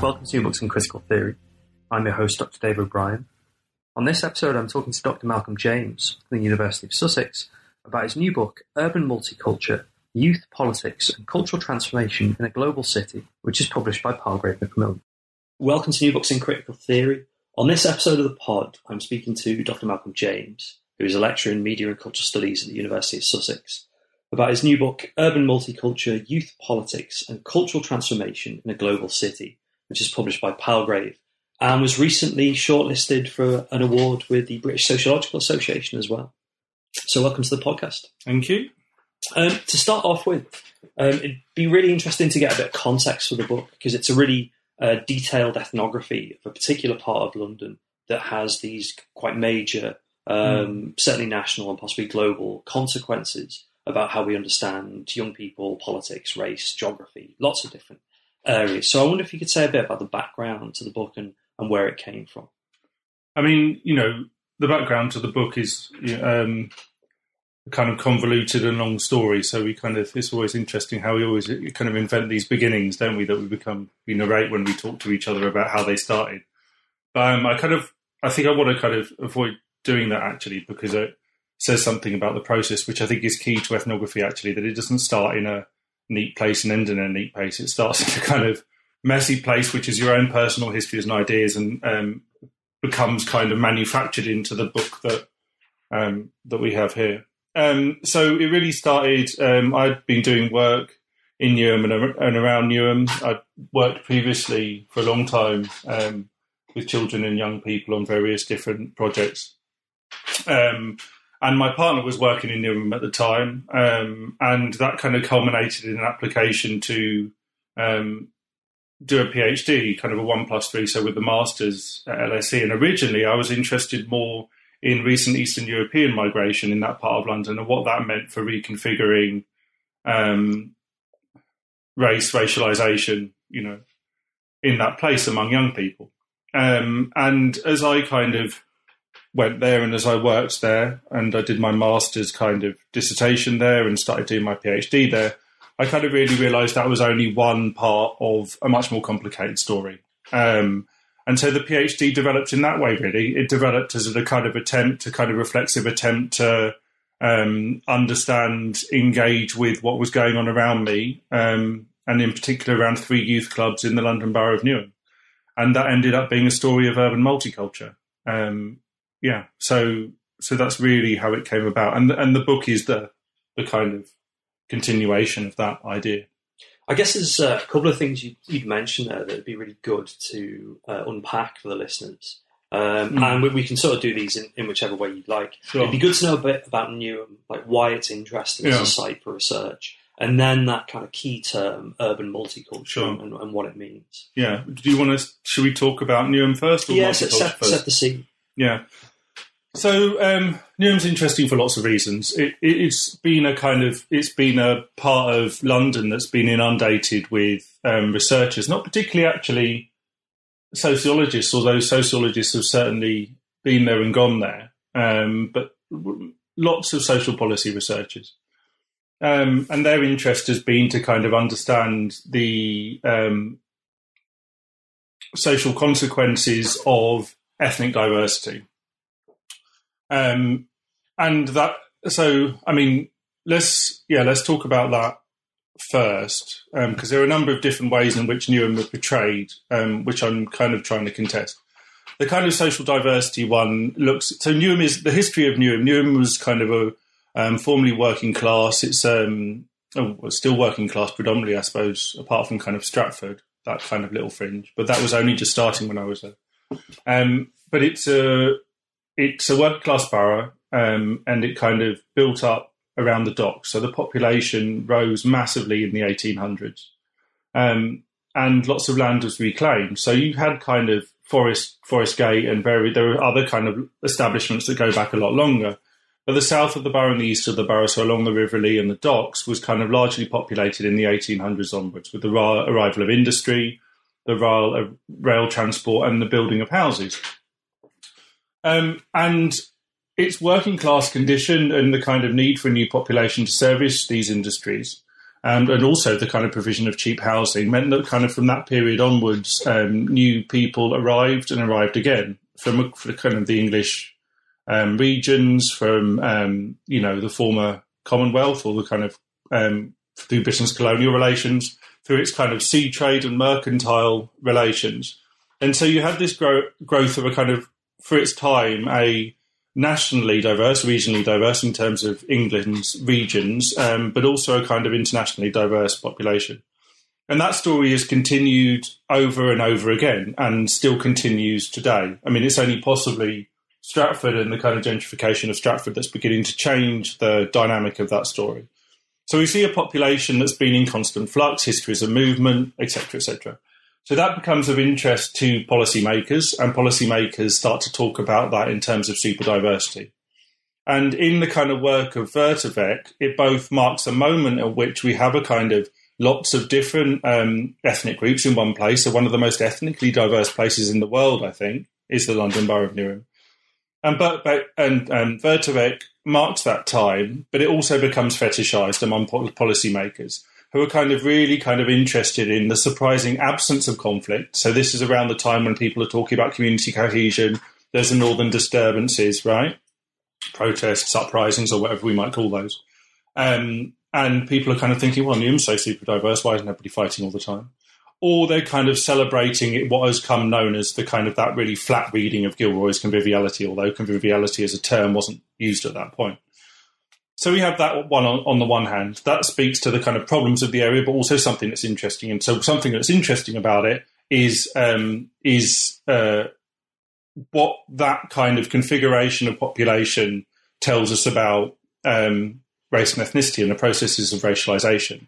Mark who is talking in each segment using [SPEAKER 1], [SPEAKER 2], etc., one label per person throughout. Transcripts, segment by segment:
[SPEAKER 1] Welcome to New Books in Critical Theory. I'm your host, Dr. Dave O'Brien. On this episode, I'm talking to Dr. Malcolm James from the University of Sussex about his new book, Urban Multiculture Youth, Politics and Cultural Transformation in a Global City, which is published by Palgrave Macmillan. Welcome to New Books in Critical Theory. On this episode of the pod, I'm speaking to Dr. Malcolm James, who is a lecturer in Media and Cultural Studies at the University of Sussex, about his new book, Urban Multiculture Youth, Politics and Cultural Transformation in a Global City, which is published by Palgrave, and was recently shortlisted for an award with the British Sociological Association as well. So, welcome to the podcast.
[SPEAKER 2] Thank you.
[SPEAKER 1] Um, to start off with, um, it'd be really interesting to get a bit of context for the book because it's a really uh, detailed ethnography of a particular part of London that has these quite major, um, mm. certainly national and possibly global consequences about how we understand young people, politics, race, geography, lots of different areas. So I wonder if you could say a bit about the background to the book and, and where it came from.
[SPEAKER 2] I mean, you know, the background to the book is um, kind of convoluted and long story. So we kind of it's always interesting how we always kind of invent these beginnings, don't we? That we become we narrate when we talk to each other about how they started. But um, I kind of I think I want to kind of avoid doing that actually because it says something about the process, which I think is key to ethnography. Actually, that it doesn't start in a neat place and end in a neat place. It starts in a kind of messy place, which is your own personal histories and ideas, and um, becomes kind of manufactured into the book that um, that we have here. Um, so it really started. Um, I'd been doing work in Newham and, and around Newham. I'd worked previously for a long time um, with children and young people on various different projects. And my partner was working in Newham at the time, um, and that kind of culminated in an application to um, do a PhD, kind of a one plus three, so with the masters at LSE. And originally, I was interested more in recent Eastern European migration in that part of London and what that meant for reconfiguring um, race, racialization, you know, in that place among young people. Um, and as I kind of went there and as I worked there and I did my master's kind of dissertation there and started doing my PhD there, I kind of really realized that was only one part of a much more complicated story. Um, and so the PhD developed in that way, really. It developed as a kind of attempt, a kind of reflexive attempt to um, understand, engage with what was going on around me, um, and in particular around three youth clubs in the London Borough of Newham. And that ended up being a story of urban multiculture. Um, yeah, so so that's really how it came about, and and the book is the the kind of continuation of that idea.
[SPEAKER 1] I guess there's a couple of things you, would mentioned there that would be really good to uh, unpack for the listeners. Um, mm. And we, we, can sort of do these in, in whichever way you'd like. Sure. It'd be good to know a bit about Newham, like why it's interesting yeah. as a site for research, and then that kind of key term, urban multicultural, sure. and, and, what it means.
[SPEAKER 2] Yeah. Do you want to? Should we talk about Newham first? Or
[SPEAKER 1] yeah, set, set, set the scene.
[SPEAKER 2] Yeah. So um, Newham's interesting for lots of reasons. It, has been a kind of it's been a part of London that's been inundated with um, researchers, not particularly actually sociologists, although sociologists have certainly been there and gone there, um, but lots of social policy researchers. Um, and their interest has been to kind of understand the um, social consequences of ethnic diversity um, and that, so, I mean, let's, yeah, let's talk about that first, because um, there are a number of different ways in which Newham were portrayed, um, which I'm kind of trying to contest. The kind of social diversity one looks, so Newham is, the history of Newham, Newham was kind of a, um, formerly working class. It's um, oh, still working class predominantly, I suppose, apart from kind of Stratford, that kind of little fringe. But that was only just starting when I was there. Um, but it's a it's a working class borough, um, and it kind of built up around the docks. So the population rose massively in the 1800s. um, and lots of land was reclaimed. So you had kind of Forest Forest Gate and very there were other kind of establishments that go back a lot longer. But the south of the borough and the east of the borough, so along the River Lee and the docks, was kind of largely populated in the 1800s onwards, with the arrival of industry, the rail, uh, rail transport, and the building of houses. Um, and its working class condition and the kind of need for a new population to service these industries, and, and also the kind of provision of cheap housing, meant that kind of from that period onwards, um, new people arrived and arrived again from, from kind of the English um, regions from um, you know the former Commonwealth or the kind of um, through Britain's colonial relations, through its kind of sea trade and mercantile relations, and so you had this grow- growth of a kind of for its time a nationally diverse, regionally diverse in terms of England's regions, um, but also a kind of internationally diverse population. And that story has continued over and over again and still continues today. I mean, it's only possibly Stratford and the kind of gentrification of Stratford that's beginning to change the dynamic of that story. So we see a population that's been in constant flux, histories of movement, etc., etc. So that becomes of interest to policymakers, and policymakers start to talk about that in terms of super diversity. And in the kind of work of Vertovec, it both marks a moment at which we have a kind of lots of different um, ethnic groups in one place. So one of the most ethnically diverse places in the world, I think, is the London Borough of Newham. And but, but and Vertovec marks that time, but it also becomes fetishized among policymakers who are kind of really kind of interested in the surprising absence of conflict. So this is around the time when people are talking about community cohesion. There's the northern disturbances, right? Protests, uprisings, or whatever we might call those. Um, and people are kind of thinking, well, Newham's so super diverse. Why isn't everybody fighting all the time? or they're kind of celebrating what has come known as the kind of that really flat reading of Gilroy's conviviality, although conviviality as a term wasn't used at that point. So we have that one on, on, the one hand. That speaks to the kind of problems of the area, but also something that's interesting. And so something that's interesting about it is um, is uh, what that kind of configuration of population tells us about um, race and ethnicity and the processes of racialization.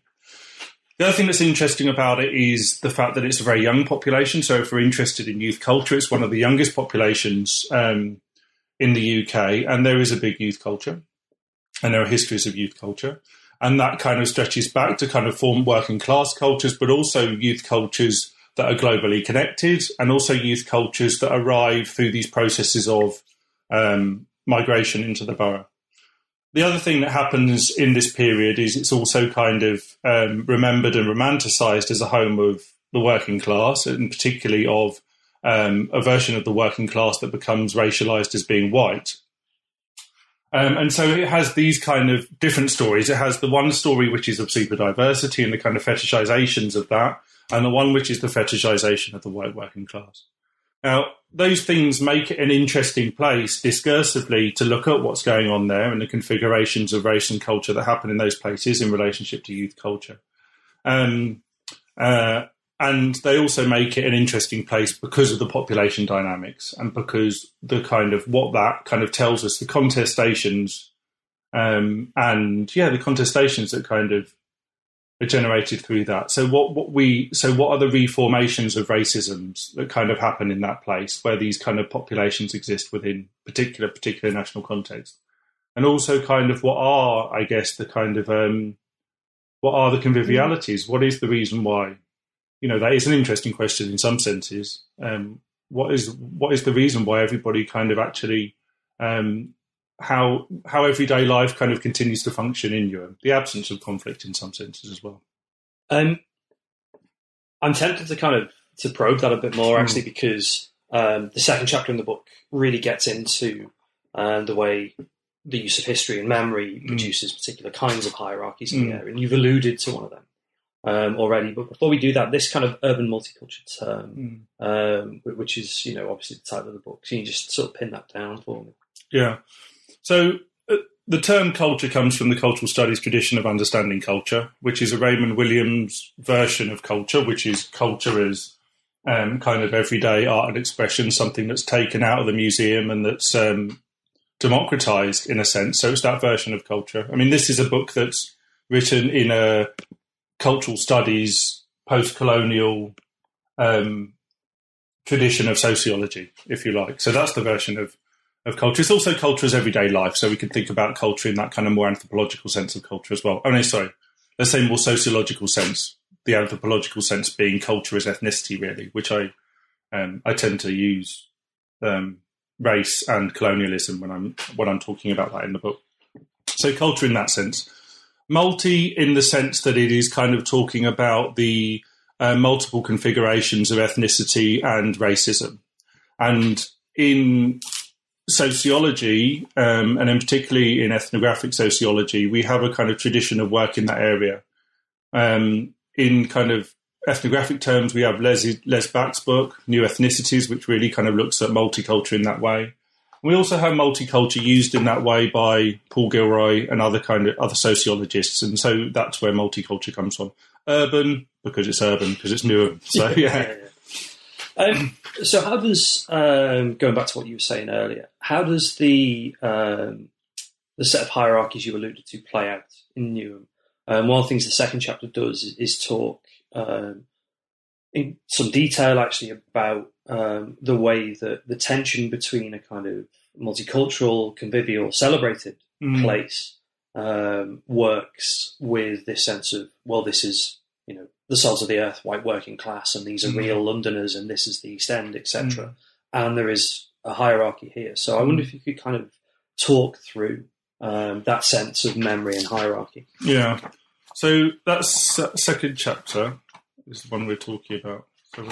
[SPEAKER 2] The other thing that's interesting about it is the fact that it's a very young population. So, if we're interested in youth culture, it's one of the youngest populations um, in the UK, and there is a big youth culture, and there are histories of youth culture. And that kind of stretches back to kind of form working class cultures, but also youth cultures that are globally connected, and also youth cultures that arrive through these processes of um, migration into the borough the other thing that happens in this period is it's also kind of um, remembered and romanticized as a home of the working class, and particularly of um, a version of the working class that becomes racialized as being white. Um, and so it has these kind of different stories. It has the one story which is of super diversity and the kind of fetishizations of that, and the one which is the fetishization of the white working class. Now, those things make it an interesting place discursively to look at what's going on there and the configurations of race and culture that happen in those places in relationship to youth culture. Um, uh, and they also make it an interesting place because of the population dynamics and because the kind of what that kind of tells us the contestations um, and yeah the contestations that kind of are generated through that. So what, what we so what are the reformations of racisms that kind of happen in that place where these kind of populations exist within particular particular national context, and also kind of what are I guess the kind of um, what are the convivialities? What is the reason why? You know that is an interesting question in some senses. Um, what is what is the reason why everybody kind of actually um, how how everyday life kind of continues to function in Europe, the absence of conflict in some senses as well.
[SPEAKER 1] Um, I'm tempted to kind of to probe that a bit more hmm. actually, mm. because um, the second chapter in the book really gets into uh, the way the use of history and memory mm. produces particular kinds of hierarchies in mm. the hmm. area, and you've alluded to one of them. Um, already. But before we do that, this kind of urban multicultural term, mm. um, which is, you know, obviously the title of the book, can you just sort of pin that down for me?
[SPEAKER 2] Yeah. So uh, the term culture comes from the cultural studies tradition of understanding culture, which is a Raymond Williams version of culture, which is culture is um, kind of everyday art and expression, something that's taken out of the museum and that's um, democratized in a sense. So it's that version of culture. I mean, this is a book that's written in a cultural studies post-colonial um, tradition of sociology, if you like. So that's the version of of culture. It's also culture as everyday life. So we can think about culture in that kind of more anthropological sense of culture as well. Oh no, sorry, let's say more sociological sense. The anthropological sense being culture as ethnicity, really, which I um, I tend to use um, race and colonialism when I'm when I'm talking about that in the book. So culture in that sense, multi in the sense that it is kind of talking about the uh, multiple configurations of ethnicity and racism, and in sociology, um, and in particularly in ethnographic sociology, we have a kind of tradition of work in that area. Um, in kind of ethnographic terms, we have Les, Les Back's book, New Ethnicities, which really kind of looks at multicultural in that way. We also have multicultural used in that way by Paul Gilroy and other kind of other sociologists, and so that's where multicultural comes from. Urban because it's urban because it's Newham. So yeah. yeah.
[SPEAKER 1] Um, so how does um, going back to what you were saying earlier? How does the um, the set of hierarchies you alluded to play out in Newham? Um, one of the things the second chapter does is, is talk um, in some detail actually about um, the way that the tension between a kind of multicultural, convivial, celebrated mm. place um, works with this sense of well, this is you know the salt of the earth, white working class, and these are mm. real Londoners, and this is the East End, etc. Mm. And there is a hierarchy here. So I wonder if you could kind of talk through um, that sense of memory and hierarchy.
[SPEAKER 2] Yeah. So that second chapter is the one we're talking about. So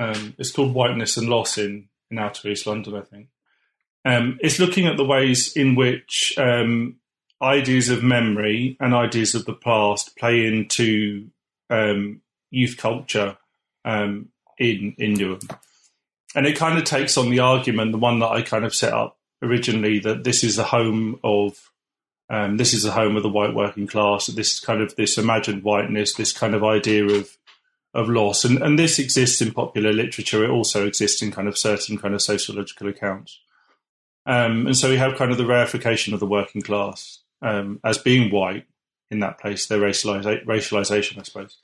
[SPEAKER 2] um, it's called Whiteness and Loss in, in Outer East London, I think. Um, it's looking at the ways in which um, ideas of memory and ideas of the past play into um, youth culture um, in in Newham. And it kind of takes on the argument, the one that I kind of set up originally, that this is the home of um, this is the home of the white working class. This is kind of this imagined whiteness, this kind of idea of of loss, and and this exists in popular literature. It also exists in kind of certain kind of sociological accounts. Um, and so we have kind of the reification of the working class um, as being white in that place, their racializa- racialization, I suppose.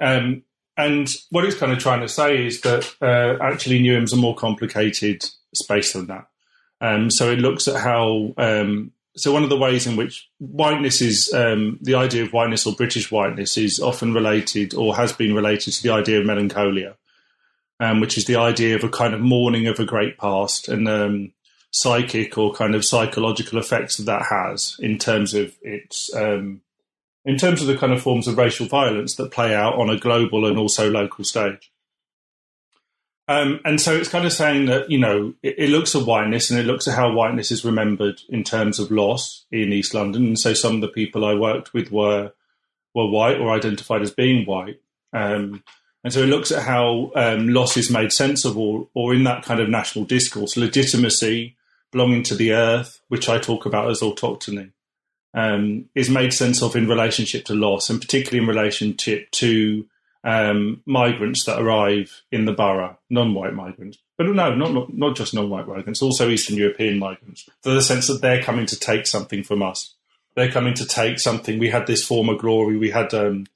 [SPEAKER 2] Um, and what it's kind of trying to say is that uh, actually Newham's a more complicated space than that. Um, so it looks at how um, so one of the ways in which whiteness is um, the idea of whiteness or British whiteness is often related or has been related to the idea of melancholia, um, which is the idea of a kind of mourning of a great past and um, psychic or kind of psychological effects that that has in terms of its um, in terms of the kind of forms of racial violence that play out on a global and also local stage. Um, and so it's kind of saying that, you know, it, it, looks at whiteness and it looks at how whiteness is remembered in terms of loss in East London. And so some of the people I worked with were were white or identified as being white. Um, and so it looks at how um, loss is made sense of or, or in that kind of national discourse, legitimacy, belonging to the earth, which I talk about as autochthony, um, is made sense of in relationship to loss and particularly in relationship to um, migrants that arrive in the borough, non-white migrants, but no, not not, not just non-white migrants, also Eastern European migrants. For the sense that they're coming to take something from us, they're coming to take something. We had this former glory. We had, um,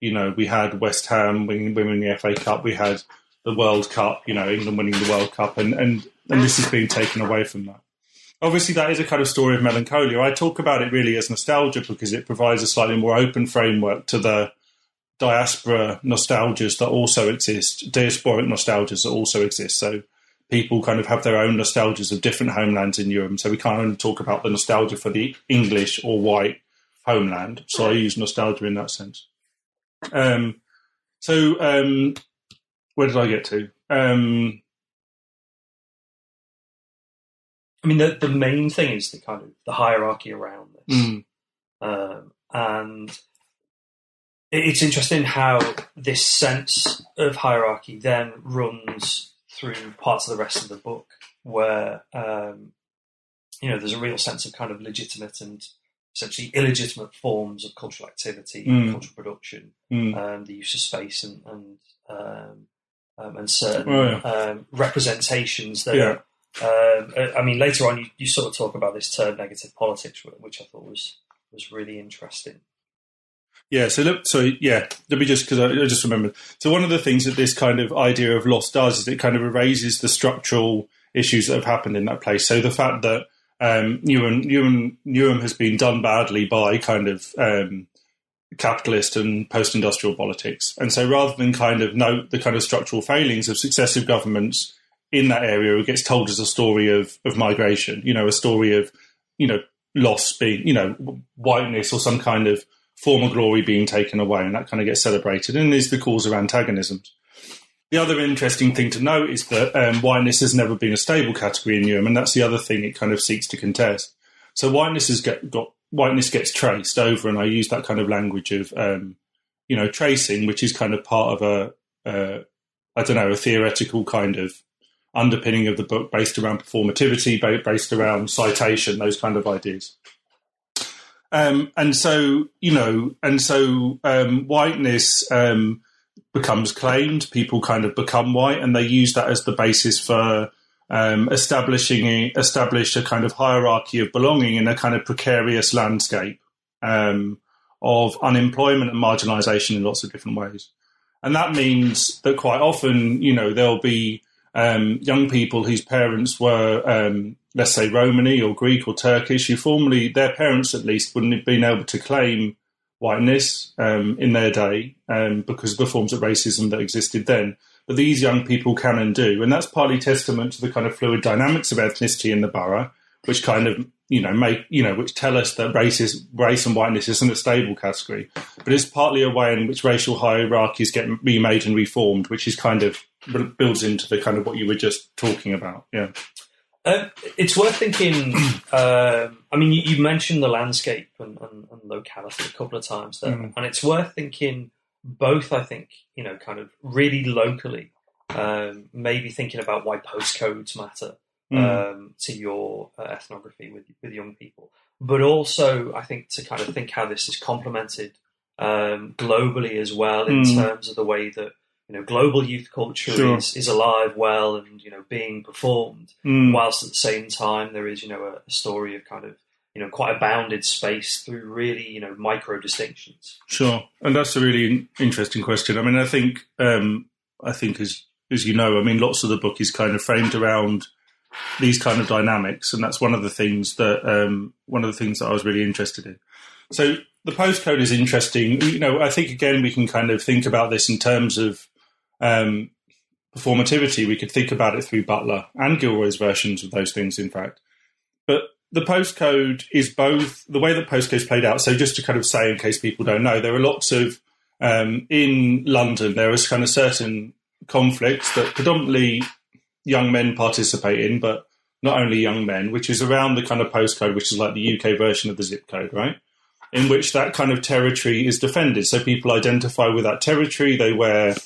[SPEAKER 2] you know, we had West Ham winning, winning the FA Cup. We had the World Cup. You know, England winning the World Cup, and and and this is being taken away from that. Obviously, that is a kind of story of melancholia. I talk about it really as nostalgia because it provides a slightly more open framework to the diaspora nostalgias that also exist, diasporic nostalgias that also exist. So people kind of have their own nostalgias of different homelands in Europe. So we can't only talk about the nostalgia for the English or white homeland. So I use nostalgia in that sense. Um, so um, where did I get to? Um,
[SPEAKER 1] I mean, the, the main thing is the kind of the hierarchy around this.
[SPEAKER 2] Mm.
[SPEAKER 1] Um, and it's interesting how this sense of hierarchy then runs through parts of the rest of the book where um, you know there's a real sense of kind of legitimate and essentially illegitimate forms of cultural activity, mm. cultural production,
[SPEAKER 2] mm.
[SPEAKER 1] um, the use of space and and um, um and certain oh, yeah. Um, representations that. Yeah. Um, I mean, later on, you, you sort of talk about this term negative politics, which I thought was was really interesting.
[SPEAKER 2] Yeah, so look, so yeah, let me just because I, I just remembered. So one of the things that this kind of idea of loss does is it kind of erases the structural issues that have happened in that place. So the fact that um, Newham, Newham, Newham has been done badly by kind of um, capitalist and post-industrial politics, and so rather than kind of note the kind of structural failings of successive governments in that area, it gets told as a story of of migration. You know, a story of you know loss being you know whiteness or some kind of former glory being taken away, and that kind of gets celebrated and is the cause of antagonisms. The other interesting thing to note is that um, whiteness has never been a stable category in Newham, and that's the other thing it kind of seeks to contest. So whiteness has get, got whiteness gets traced over, and I use that kind of language of um, you know tracing, which is kind of part of a uh, I don't know a theoretical kind of underpinning of the book based around performativity, based around citation, those kind of ideas. Um, and so, you know, and so um, whiteness um, becomes claimed. People kind of become white, and they use that as the basis for um, establishing a, establish a kind of hierarchy of belonging in a kind of precarious landscape um, of unemployment and marginalisation in lots of different ways. And that means that quite often, you know, there'll be um, young people whose parents were, let's say, Romani or Greek or Turkish, who formerly, their parents at least, wouldn't have been able to claim whiteness um, in their day um, because of the forms of racism that existed then. But these young people can and do. And that's partly testament to the kind of fluid dynamics of ethnicity in the borough, which kind of you know, make you know, which tell us that race is race and whiteness isn't a stable category, but it's partly a way in which racial hierarchies get remade and reformed, which is kind of builds into the kind of what you were just talking about. Yeah,
[SPEAKER 1] uh, it's worth thinking. Um, I mean, you, you, mentioned the landscape and, and, and, locality a couple of times there, mm. and it's worth thinking both. I think you know, kind of really locally, um, maybe thinking about why postcodes matter mm. um, to your uh, ethnography with with young people, but also I think to kind of think how this is complemented um, globally as well in mm. terms of the way that you know global youth culture sure. is, is alive, well, and you know being performed, mm. whilst at the same time there is you know a, a story of kind of you know quite a bounded space through really you know micro distinctions.
[SPEAKER 2] Sure, and that's a really interesting question. I mean, I think um, I think as as you know, I mean, lots of the book is kind of framed around these kind of dynamics, and that's one of the things that um, one of the things that I was really interested in. So the postcode is interesting. You know, I think again we can kind of think about this in terms of um, performativity. We could think about it through Butler and Gilroy's versions of those things, in fact. But the postcode is both the way that postcodes played out. So just to kind of say, in case people don't know, there are lots of um, in London. There is kind of certain conflicts that predominantly young men participate in, but not only young men, which is around the kind of postcode, which is like the UK version of the zip code, right? In which that kind of territory is defended. So people identify with that territory. They wear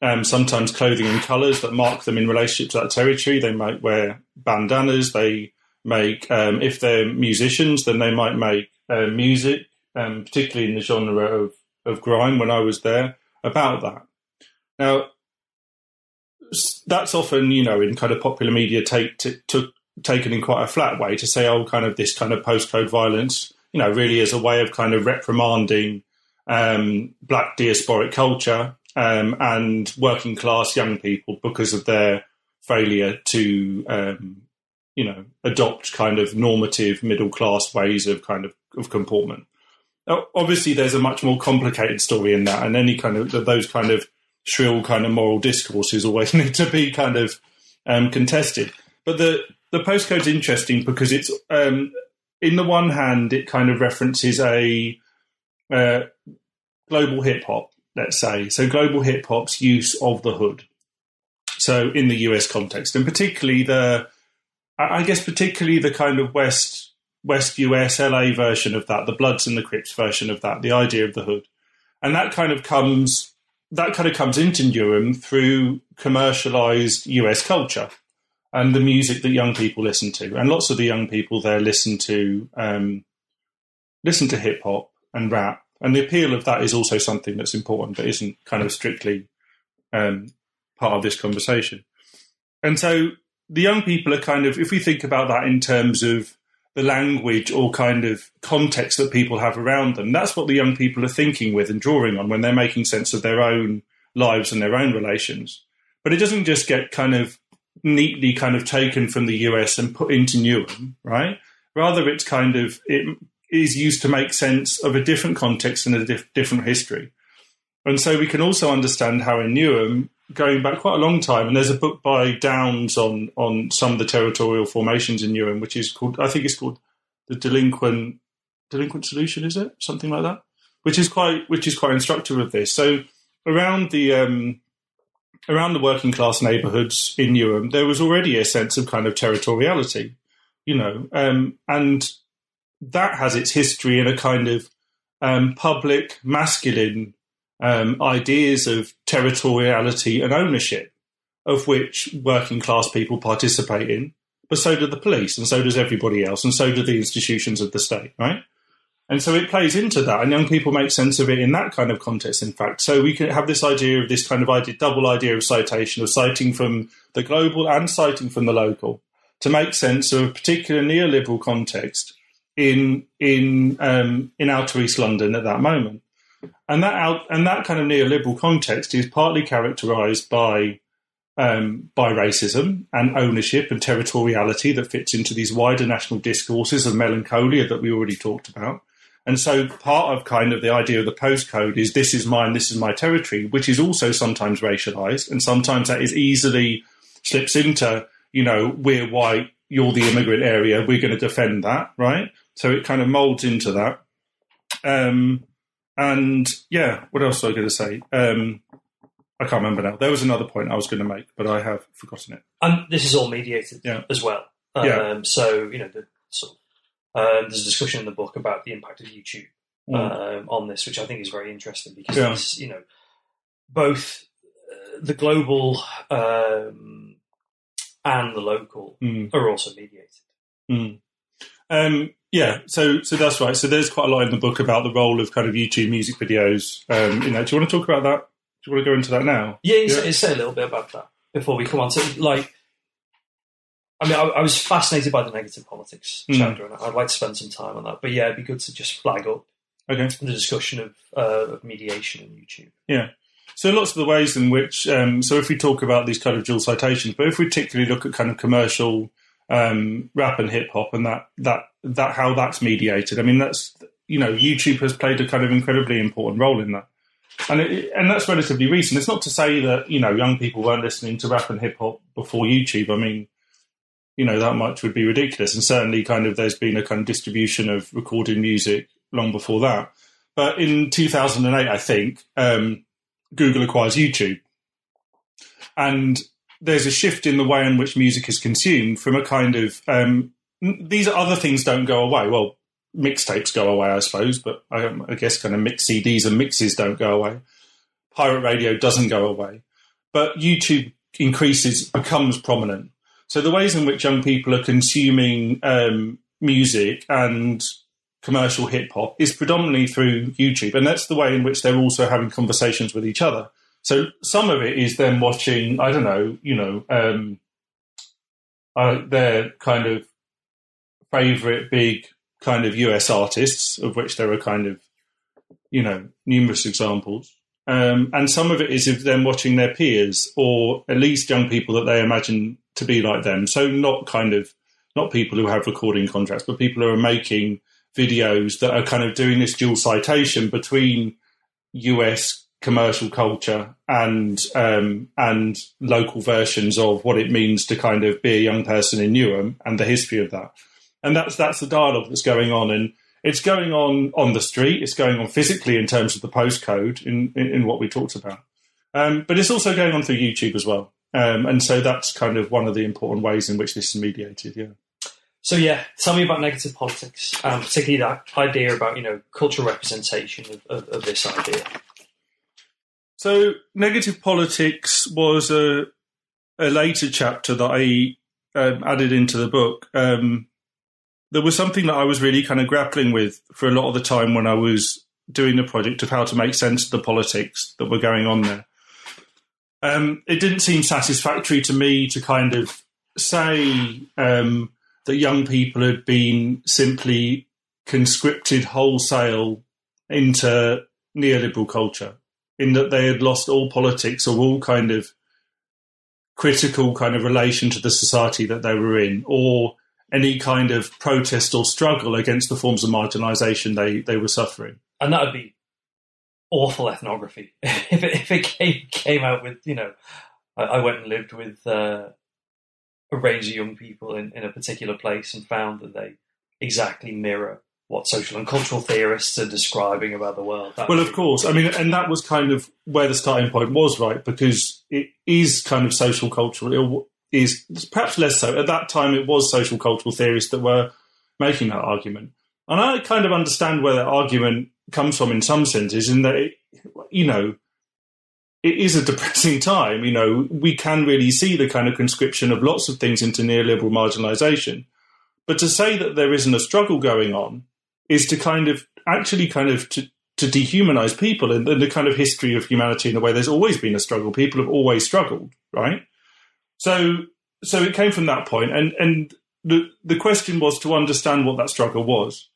[SPEAKER 2] um, sometimes clothing in colours that mark them in relationship to that territory. They might wear bandanas. They make, um, if they're musicians, then they might make uh, music, um, particularly in the genre of, of grime when I was there, about that. Now, that's often, you know, in kind of popular media take, t- took, taken in quite a flat way to say, oh, kind of this kind of postcode violence, you know, really as a way of kind of reprimanding um, black diasporic culture um, and working class young people because of their failure to, um, you know, adopt kind of normative middle class ways of kind of, of comportment. Obviously, there's a much more complicated story in that, and any kind of those kind of shrill kind of moral discourses always need to be kind of um, contested. But the the postcode's interesting because it's um, in the one hand it kind of references a uh, global hip hop, let's say. So global hip hop's use of the hood. So in the US context, and particularly the, I guess particularly the kind of West West US LA version of that, the Bloods and the Crips version of that, the idea of the hood, and that kind of comes that kind of comes into Newham through commercialized US culture and the music that young people listen to. And lots of the young people there listen to um, listen to hip hop and rap. And the appeal of that is also something that's important, but isn't kind of strictly um, part of this conversation. And so the young people are kind of, if we think about that in terms of the language or kind of context that people have around them. That's what the young people are thinking with and drawing on when they're making sense of their own lives and their own relations. But it doesn't just get kind of neatly kind of taken from the US and put into Newham, right? Rather, it's kind of it is used to make sense of a different context and a dif- different history. And so we can also understand how in Newham, going back quite a long time, and there's a book by Downes on on some of the territorial formations in Newham, which is called I think it's called the delinquent delinquent solution, is it something like that? Which is quite which is quite instructive of this. So around the um, around the working class neighbourhoods in Newham, there was already a sense of kind of territoriality, you know, um, and that has its history in a kind of um, public masculine um, ideas of territoriality and ownership, of which working class people participate in, but so do the police, and so does everybody else, and so do the institutions of the state, right? And so it plays into that, and young people make sense of it in that kind of context, in fact. So we can have this idea of this kind of idea, double idea of citation, of citing from the global and citing from the local to make sense of a particular neoliberal context in in um, in outer East London at that moment. And that out and that kind of neoliberal context is partly characterised by um, by racism and ownership and territoriality that fits into these wider national discourses of melancholia that we already talked about. And so part of kind of the idea of the postcode is this is mine, this is my territory, which is also sometimes racialized. And sometimes that is easily slips into, you know, we're white, you're the immigrant area, we're going to defend that, right? So it kind of molds into that. Um, and yeah, what else was I going to say? Um, I can't remember now. There was another point I was going to make, but I have forgotten it.
[SPEAKER 1] And this is all mediated
[SPEAKER 2] Yeah.
[SPEAKER 1] as well. Um,
[SPEAKER 2] Yeah.
[SPEAKER 1] So, you know, the, sort of, um, there's a discussion in the book about the impact of YouTube um, on this, which I think is very interesting because,
[SPEAKER 2] Yeah.
[SPEAKER 1] it's, you know, both uh, the global um, and the local
[SPEAKER 2] Mm.
[SPEAKER 1] are also mediated.
[SPEAKER 2] Mm. Yeah, so so that's right. So there's quite a lot in the book about the role of kind of YouTube music videos. Um, you know, do you want to talk about that? Do you want to go into that now?
[SPEAKER 1] Yeah, you
[SPEAKER 2] Yeah.
[SPEAKER 1] Say, say a little bit about that before we come on to like. I mean, I, I was fascinated by the negative politics
[SPEAKER 2] Mm.
[SPEAKER 1] chapter, and I'd like to spend some time on that. But yeah, it'd be good to just flag up
[SPEAKER 2] Okay.
[SPEAKER 1] the discussion of, uh, of mediation in YouTube.
[SPEAKER 2] Yeah. So lots of the ways in which, um, so if we talk about these kind of dual citations, but if we particularly look at kind of commercial um, rap and hip hop and that that that how that's mediated, I mean that's you know YouTube has played a kind of incredibly important role in that, and it, and that's relatively recent. It's not to say that you know young people weren't listening to rap and hip hop before YouTube. I mean, you know that much would be ridiculous, and certainly kind of there's been a kind of distribution of recorded music long before that. But in 2008, I think um, Google acquires YouTube. And there's a shift in the way in which music is consumed from a kind of um, these other things don't go away. Well, mixtapes go away, I suppose, but I, I guess kind of mix CDs and mixes don't go away. Pirate radio doesn't go away, but YouTube increases, becomes prominent. So the ways in which young people are consuming um, music and commercial hip hop is predominantly through YouTube, and that's the way in which they're also having conversations with each other. So some of it is them watching, I don't know, you know, um, uh, their kind of favorite big kind of US artists, of which there are kind of, you know, numerous examples. Um, and some of it is of them watching their peers, or at least young people that they imagine to be like them. So not kind of not people who have recording contracts, but people who are making videos that are kind of doing this dual citation between US commercial culture and um, and local versions of what it means to kind of be a young person in Newham and the history of that. And that's that's the dialogue that's going on, and it's going on on the street. It's going on physically in terms of the postcode in in, in what we talked about, um, but it's also going on through YouTube as well. Um, and so that's kind of one of the important ways in which this is mediated. Yeah.
[SPEAKER 1] So yeah, tell me about negative politics, um, particularly that idea about you know cultural representation of, of, of this idea.
[SPEAKER 2] So, negative politics was a a later chapter that I um, added into the book. Um, there was something that I was really kind of grappling with for a lot of the time when I was doing the project of how to make sense of the politics that were going on there. Um, it didn't seem satisfactory to me to kind of say um, that young people had been simply conscripted wholesale into neoliberal culture, in that they had lost all politics or all kind of critical kind of relation to the society that they were in, or any kind of protest or struggle against the forms of marginalisation they, they were suffering.
[SPEAKER 1] And that would be awful ethnography if it, if it came, came out with, you know, I, I went and lived with uh, a range of young people in, in a particular place and found that they exactly mirror what social and cultural theorists are describing about the world.
[SPEAKER 2] That well, of course. I mean, and that was kind of where the starting point was, right? Because it is kind of social cultural. Is perhaps less so. At that time, it was social cultural theorists that were making that argument. And I kind of understand where that argument comes from in some senses, in that, it, you know, it is a depressing time. You know, we can really see the kind of conscription of lots of things into neoliberal marginalization. But to say that there isn't a struggle going on is to kind of actually kind of to, to dehumanize people in the kind of history of humanity in a way there's always been a struggle. People have always struggled, right? So so it came from that point and and the the question was to understand what that struggle was.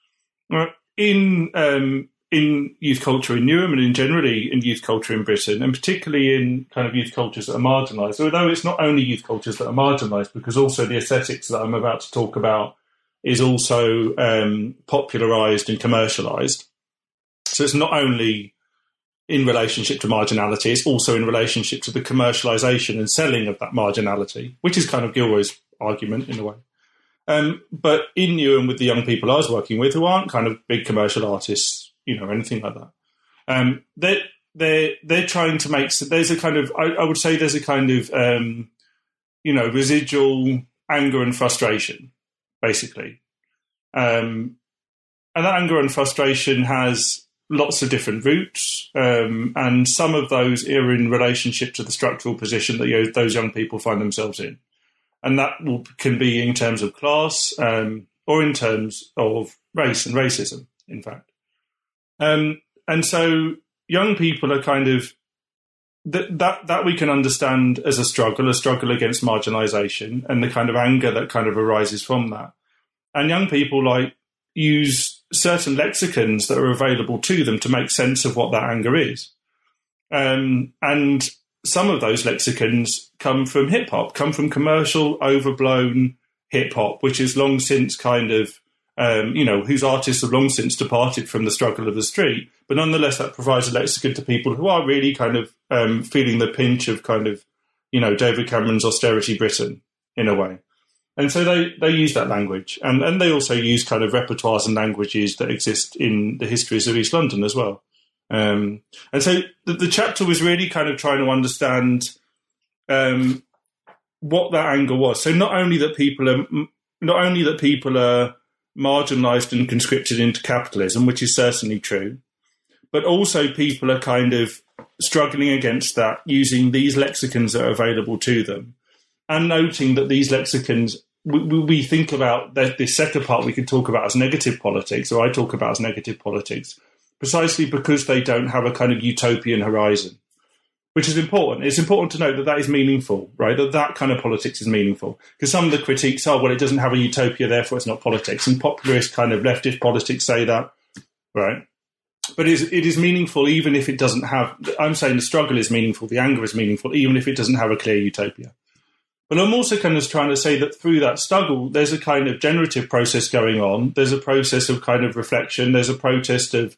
[SPEAKER 2] In um, in youth culture in Newham and in generally in youth culture in Britain, and particularly in kind of youth cultures that are marginalised. Although it's not only youth cultures that are marginalised, because also the aesthetics that I'm about to talk about is also um, popularized and commercialized. So it's not only in relationship to marginality, it's also in relationship to the commercialization and selling of that marginality, which is kind of Gilroy's argument in a way. Um, but in you and with the young people I was working with, who aren't kind of big commercial artists, you know, anything like that, um, they're they're they're trying to make. So there's a kind of, I, I, would say, there's a kind of, um, you know, residual anger and frustration basically. Um, and that anger and frustration has lots of different routes, um, and some of those are in relationship to the structural position that you know, those young people find themselves in, and that will, can be in terms of class um, or in terms of race and racism. In fact, um, and so young people are kind of that, that that we can understand as a struggle, a struggle against marginalisation, and the kind of anger that kind of arises from that and young people like use certain lexicons that are available to them to make sense of what that anger is. Um, and some of those lexicons come from hip hop, come from commercial, overblown hip hop, which is long since kind of, um, you know, whose artists have long since departed from the struggle of the street. But nonetheless, that provides a lexicon to people who are really kind of um, feeling the pinch of kind of, you know, David Cameron's austerity Britain in a way. And so they, they use that language. And, and they also use kind of repertoires and languages that exist in the histories of East London as well. Um, and so the, the, chapter was really kind of trying to understand um, what that anger was. So not only that people are not only that people are marginalised and conscripted into capitalism, which is certainly true, but also people are kind of struggling against that using these lexicons that are available to them and noting that these lexicons we, we think about the, the second part we could talk about as negative politics, or I talk about as negative politics, precisely because they don't have a kind of utopian horizon, which is important. It's important to note that that is meaningful, right? That that kind of politics is meaningful. Because some of the critiques are, well, it doesn't have a utopia, therefore it's not politics. And popularist kind of leftist politics say that, right? But it is, it is meaningful even if it doesn't have, I'm saying the struggle is meaningful, the anger is meaningful, even if it doesn't have a clear utopia. But I'm also kind of trying to say that through that struggle, there's a kind of generative process going on. There's a process of kind of reflection. There's a protest of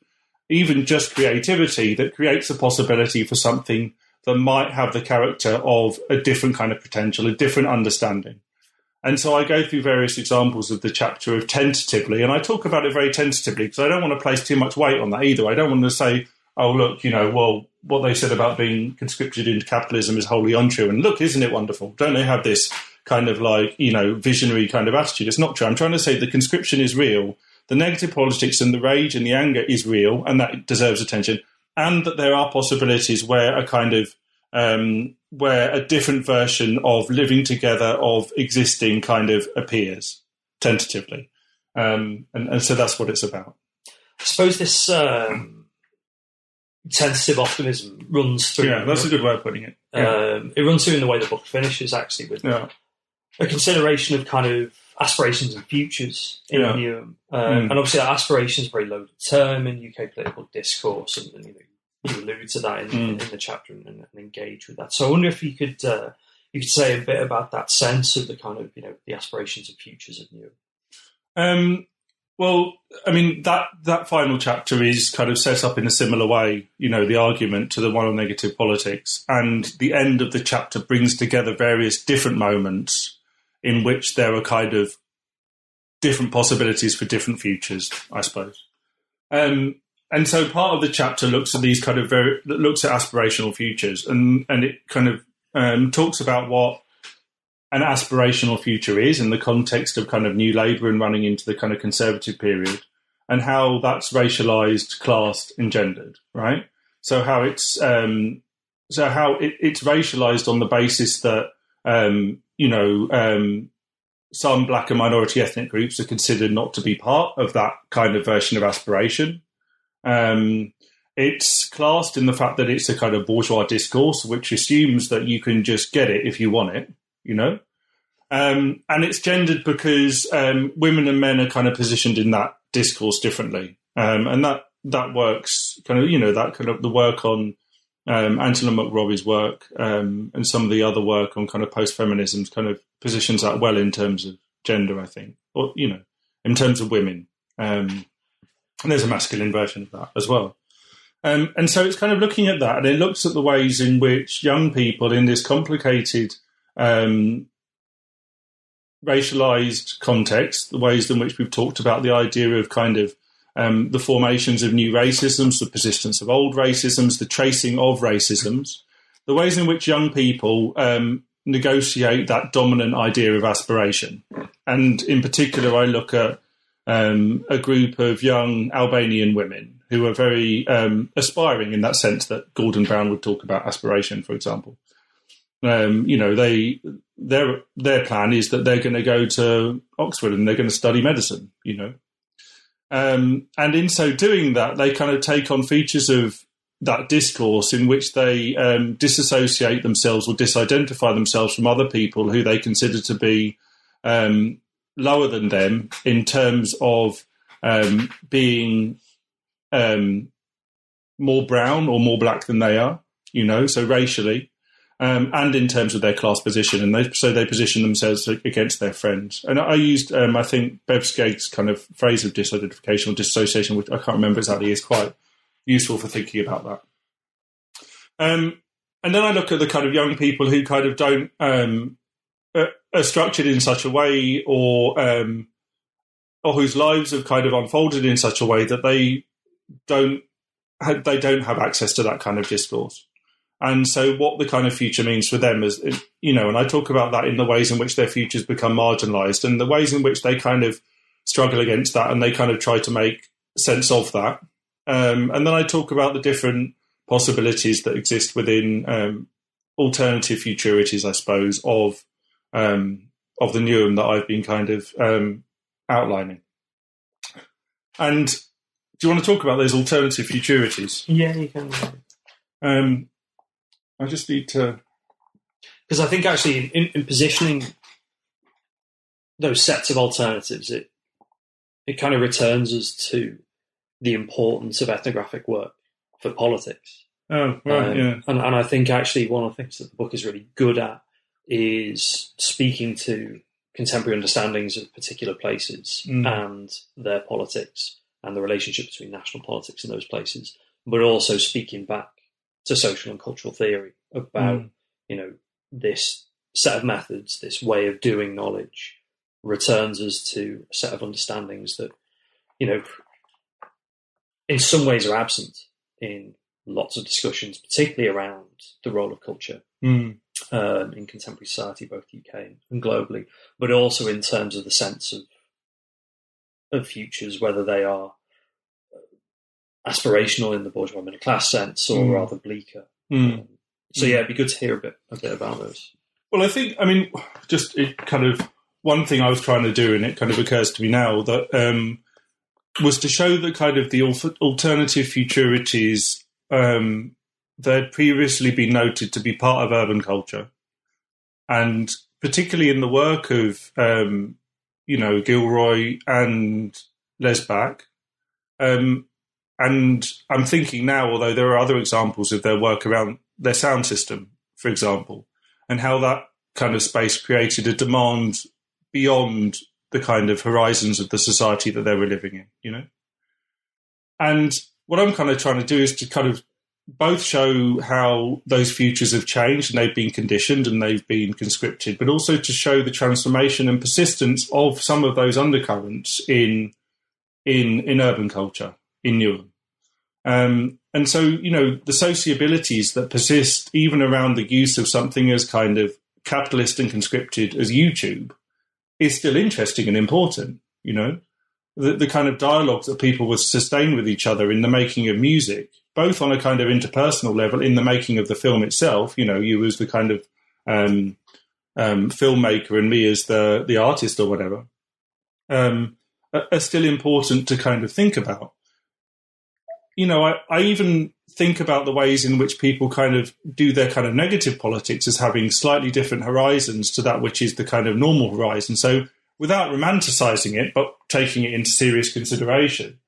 [SPEAKER 2] even just creativity that creates a possibility for something that might have the character of a different kind of potential, a different understanding. And so I go through various examples of the chapter of tentatively, and I talk about it very tentatively because I don't want to place too much weight on that either. I don't want to say, oh, look, you know, well, what they said about being conscripted into capitalism is wholly untrue. And look, isn't it wonderful? Don't they have this kind of like, you know, visionary kind of attitude? It's not true. I'm trying to say the conscription is real. The negative politics and the rage and the anger is real, and that deserves attention. And that there are possibilities where a kind of um, where a different version of living together of existing kind of appears tentatively, um, and, and, so that's what it's about.
[SPEAKER 1] I suppose this um, tentative optimism runs through.
[SPEAKER 2] Yeah, that's a good way of putting it.
[SPEAKER 1] Yeah. Um, it runs through in the way the book finishes, actually, with
[SPEAKER 2] yeah.
[SPEAKER 1] a consideration of kind of aspirations and futures in
[SPEAKER 2] Yeah.
[SPEAKER 1] Newham. Um,
[SPEAKER 2] Mm.
[SPEAKER 1] And obviously, that aspiration is a very loaded term in UK political discourse, and, and you know you allude to that in,
[SPEAKER 2] Mm.
[SPEAKER 1] in the chapter and, and engage with that. So I wonder if you could uh, you could say a bit about that sense of the kind of you know the aspirations and futures of New.
[SPEAKER 2] Um, well, I mean that that final chapter is kind of set up in a similar way. You know, the argument to the one on negative politics, and the end of the chapter brings together various different moments in which there are kind of different possibilities for different futures. I suppose. Um, and so part of the chapter looks at these kind of very looks at aspirational futures, and and it kind of um, talks about what an aspirational future is in the context of kind of new Labour and running into the kind of conservative period, and how that's racialized, classed, and gendered, right? So how it's um, so how it, it's racialized on the basis that um, you know um, some black and minority ethnic groups are considered not to be part of that kind of version of aspiration. Um, it's classed in the fact that it's a kind of bourgeois discourse, which assumes that you can just get it if you want it, you know? Um, and it's gendered because um, women and men are kind of positioned in that discourse differently. Um, and that, that works kind of, you know, that kind of the work on um, Angela McRobbie's work um, and some of the other work on kind of post feminism kind of positions that well in terms of gender, I think, or, you know, in terms of women. Um, and there's a masculine version of that as well. Um, and so it's kind of looking at that, and it looks at the ways in which young people in this complicated, um, racialized context, the ways in which we've talked about the idea of kind of um, the formations of new racisms, the persistence of old racisms, the tracing of racisms, the ways in which young people um, negotiate that dominant idea of aspiration. And in particular, I look at um, a group of young Albanian women who are very um, aspiring in that sense that Gordon Brown would talk about aspiration, for example. Um, you know, they their their plan is that they're going to go to Oxford and they're going to study medicine. You know, um, and in so doing that, they kind of take on features of that discourse in which they um, disassociate themselves or disidentify themselves from other people who they consider to be um, lower than them in terms of um, being um, more brown or more black than they are, you know, so racially, um, and in terms of their class position. And they, so they position themselves against their friends. And I used, um, I think, Bev kind of phrase of disidentification or dissociation, which I can't remember exactly, is quite useful for thinking about that. Um, and then I look at the kind of young people who kind of don't um, are, are structured in such a way, or um, or whose lives have kind of unfolded in such a way that they don't they don't have access to that kind of discourse. And so, what the kind of future means for them is, you know, and I talk about that in the ways in which their futures become marginalised, and the ways in which they kind of struggle against that, and they kind of try to make sense of that. Um, and then I talk about the different possibilities that exist within um, alternative futurities, I suppose, of um, of the Newham that I've been kind of um, outlining. And do you want to talk about those alternative futurities?
[SPEAKER 1] Yeah, you can.
[SPEAKER 2] Um, I just need to.
[SPEAKER 1] Because I think actually, in, in positioning those sets of alternatives, it it kind of returns us to the importance of ethnographic work for politics.
[SPEAKER 2] Oh, right,
[SPEAKER 1] Um,
[SPEAKER 2] yeah.
[SPEAKER 1] and, and I think actually one of the things that the book is really good at is speaking to contemporary understandings of particular places
[SPEAKER 2] Mm.
[SPEAKER 1] and their politics and the relationship between national politics in those places, but also speaking back to social and cultural theory about
[SPEAKER 2] Mm.
[SPEAKER 1] you know this set of methods, this way of doing knowledge, returns us to a set of understandings that you know in some ways are absent in lots of discussions, particularly around the role of culture
[SPEAKER 2] Mm.
[SPEAKER 1] um, in contemporary society, both UK and globally, but also in terms of the sense of of futures, whether they are aspirational in the bourgeois middle class sense or
[SPEAKER 2] Mm.
[SPEAKER 1] rather bleaker.
[SPEAKER 2] Mm.
[SPEAKER 1] Um, so yeah, it'd be good to hear a bit a bit about those.
[SPEAKER 2] Well, I think, I mean, just it kind of one thing I was trying to do, and it kind of occurs to me now that um, was to show that kind of the alternative futurities um, that had previously been noted to be part of urban culture, and particularly in the work of um, you know, Gilroy and Les Back. Um, and I'm thinking now, although there are other examples of their work around their sound system, for example, and how that kind of space created a demand beyond the kind of horizons of the society that they were living in, you know? And what I'm kind of trying to do is to kind of both show how those futures have changed and they've been conditioned and they've been conscripted, but also to show the transformation and persistence of some of those undercurrents in in in urban culture in Newham. Um, and so, you know, the sociabilities that persist even around the use of something as kind of capitalist and conscripted as YouTube is still interesting and important, you know. The, the kind of dialogues that people would sustain with each other in the making of music both on a kind of interpersonal level in the making of the film itself. You know, you as the kind of um, um, filmmaker and me as the the artist or whatever, um, are, are, still important to kind of think about. You know, I, I even think about the ways in which people kind of do their kind of negative politics as having slightly different horizons to that which is the kind of normal horizon. So without romanticizing it, but taking it into serious consideration,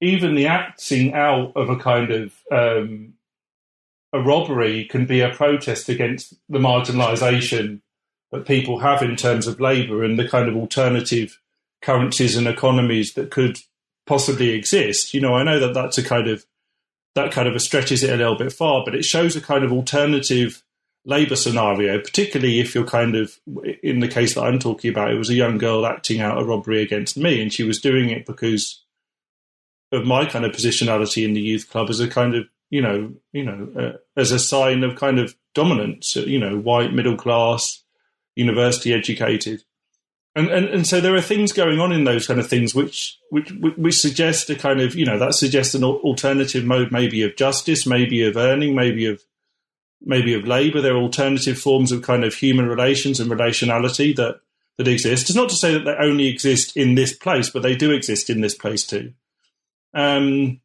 [SPEAKER 2] even the acting out of a kind of um, a robbery can be a protest against the marginalisation that people have in terms of labour and the kind of alternative currencies and economies that could possibly exist. You know, I know that that's a kind of that kind of a stretches it a little bit far, but it shows a kind of alternative labour scenario, particularly if you're kind of in the case that I'm talking about, it was a young girl acting out a robbery against me, and she was doing it because of my kind of positionality in the youth club as a kind of you know you know uh, as a sign of kind of dominance you know white middle class university educated and, and and so there are things going on in those kind of things which which which suggest a kind of you know that suggests an alternative mode maybe of justice maybe of earning maybe of maybe of labor there are alternative forms of kind of human relations and relationality that that exist it's not to say that they only exist in this place but they do exist in this place too um,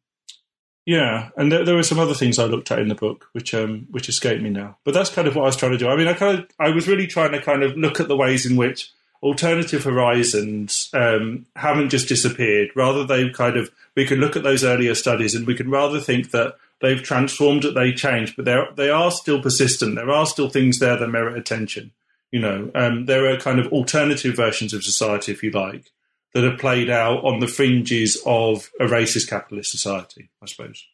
[SPEAKER 2] yeah, and there, there, were some other things I looked at in the book which um, which escape me now. But that's kind of what I was trying to do. I mean, I kind of I was really trying to kind of look at the ways in which alternative horizons um, haven't just disappeared. Rather, they've kind of we can look at those earlier studies and we can rather think that they've transformed, that they changed, but they are still persistent. There are still things there that merit attention. You know, um, there are kind of alternative versions of society, if you like, that are played out on the fringes of a racist capitalist society, I suppose.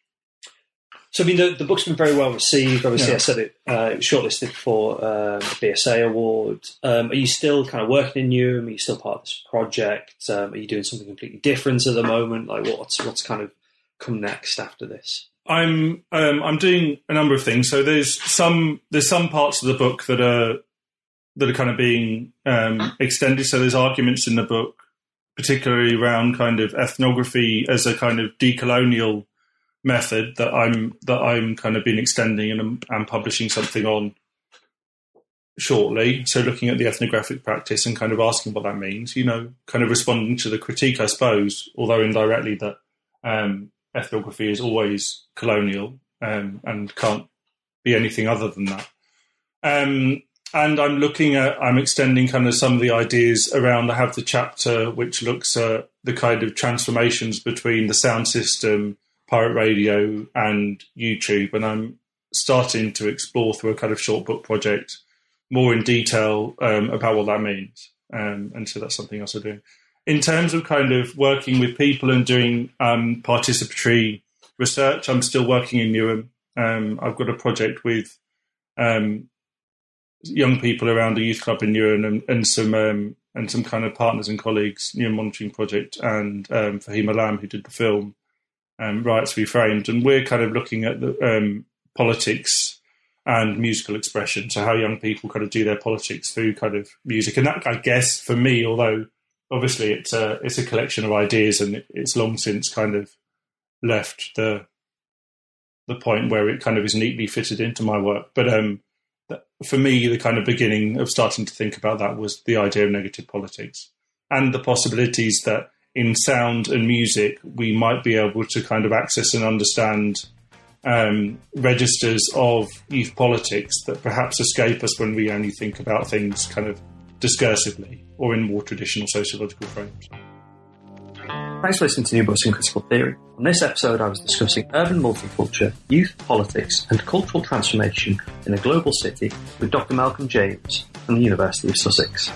[SPEAKER 1] So, I mean, the, the book's been very well received. Obviously, yeah. I said it, uh, it was shortlisted for um, the BSA award. Um, are you still kind of working in Newham? Are you still part of this project? Um, are you doing something completely different at the moment? Like, what's what's kind of come next after this?
[SPEAKER 2] I'm um, I'm doing a number of things. So there's some there's some parts of the book that are that are kind of being um, extended. So there's arguments in the book particularly around kind of ethnography as a kind of decolonial method that I'm that I'm kind of been extending and I'm publishing something on shortly. So looking at the ethnographic practice and kind of asking what that means, you know, kind of responding to the critique, I suppose, although indirectly that um, ethnography is always colonial um, and can't be anything other than that. Um, and I'm looking at, I'm extending kind of some of the ideas around. I have the chapter which looks at the kind of transformations between the sound system, pirate radio, and YouTube. And I'm starting to explore through a kind of short book project more in detail um, about what that means. Um, and so that's something else I'm doing. In terms of kind of working with people and doing um, participatory research, I'm still working in Newham. Um, I've got a project with um, young people around a youth club in Newham and, and some um, and some kind of partners and colleagues, Newham Monitoring Project and um, Fahim Alam, who did the film um, Riots Reframed, and we're kind of looking at the um, politics and musical expression, so how young people kind of do their politics through kind of music, and that I guess for me, although obviously it's a it's a collection of ideas and it's long since kind of left the the point where it kind of is neatly fitted into my work, but um for me, the kind of beginning of starting to think about that was the idea of negative politics and the possibilities that in sound and music we might be able to kind of access and understand um, registers of youth politics that perhaps escape us when we only think about things kind of discursively or in more traditional sociological frames.
[SPEAKER 1] Thanks for listening to New Books in Critical Theory. On this episode, I was discussing urban multiculture, youth politics, and cultural transformation in a global city with Dr. Malcolm James from the University of Sussex.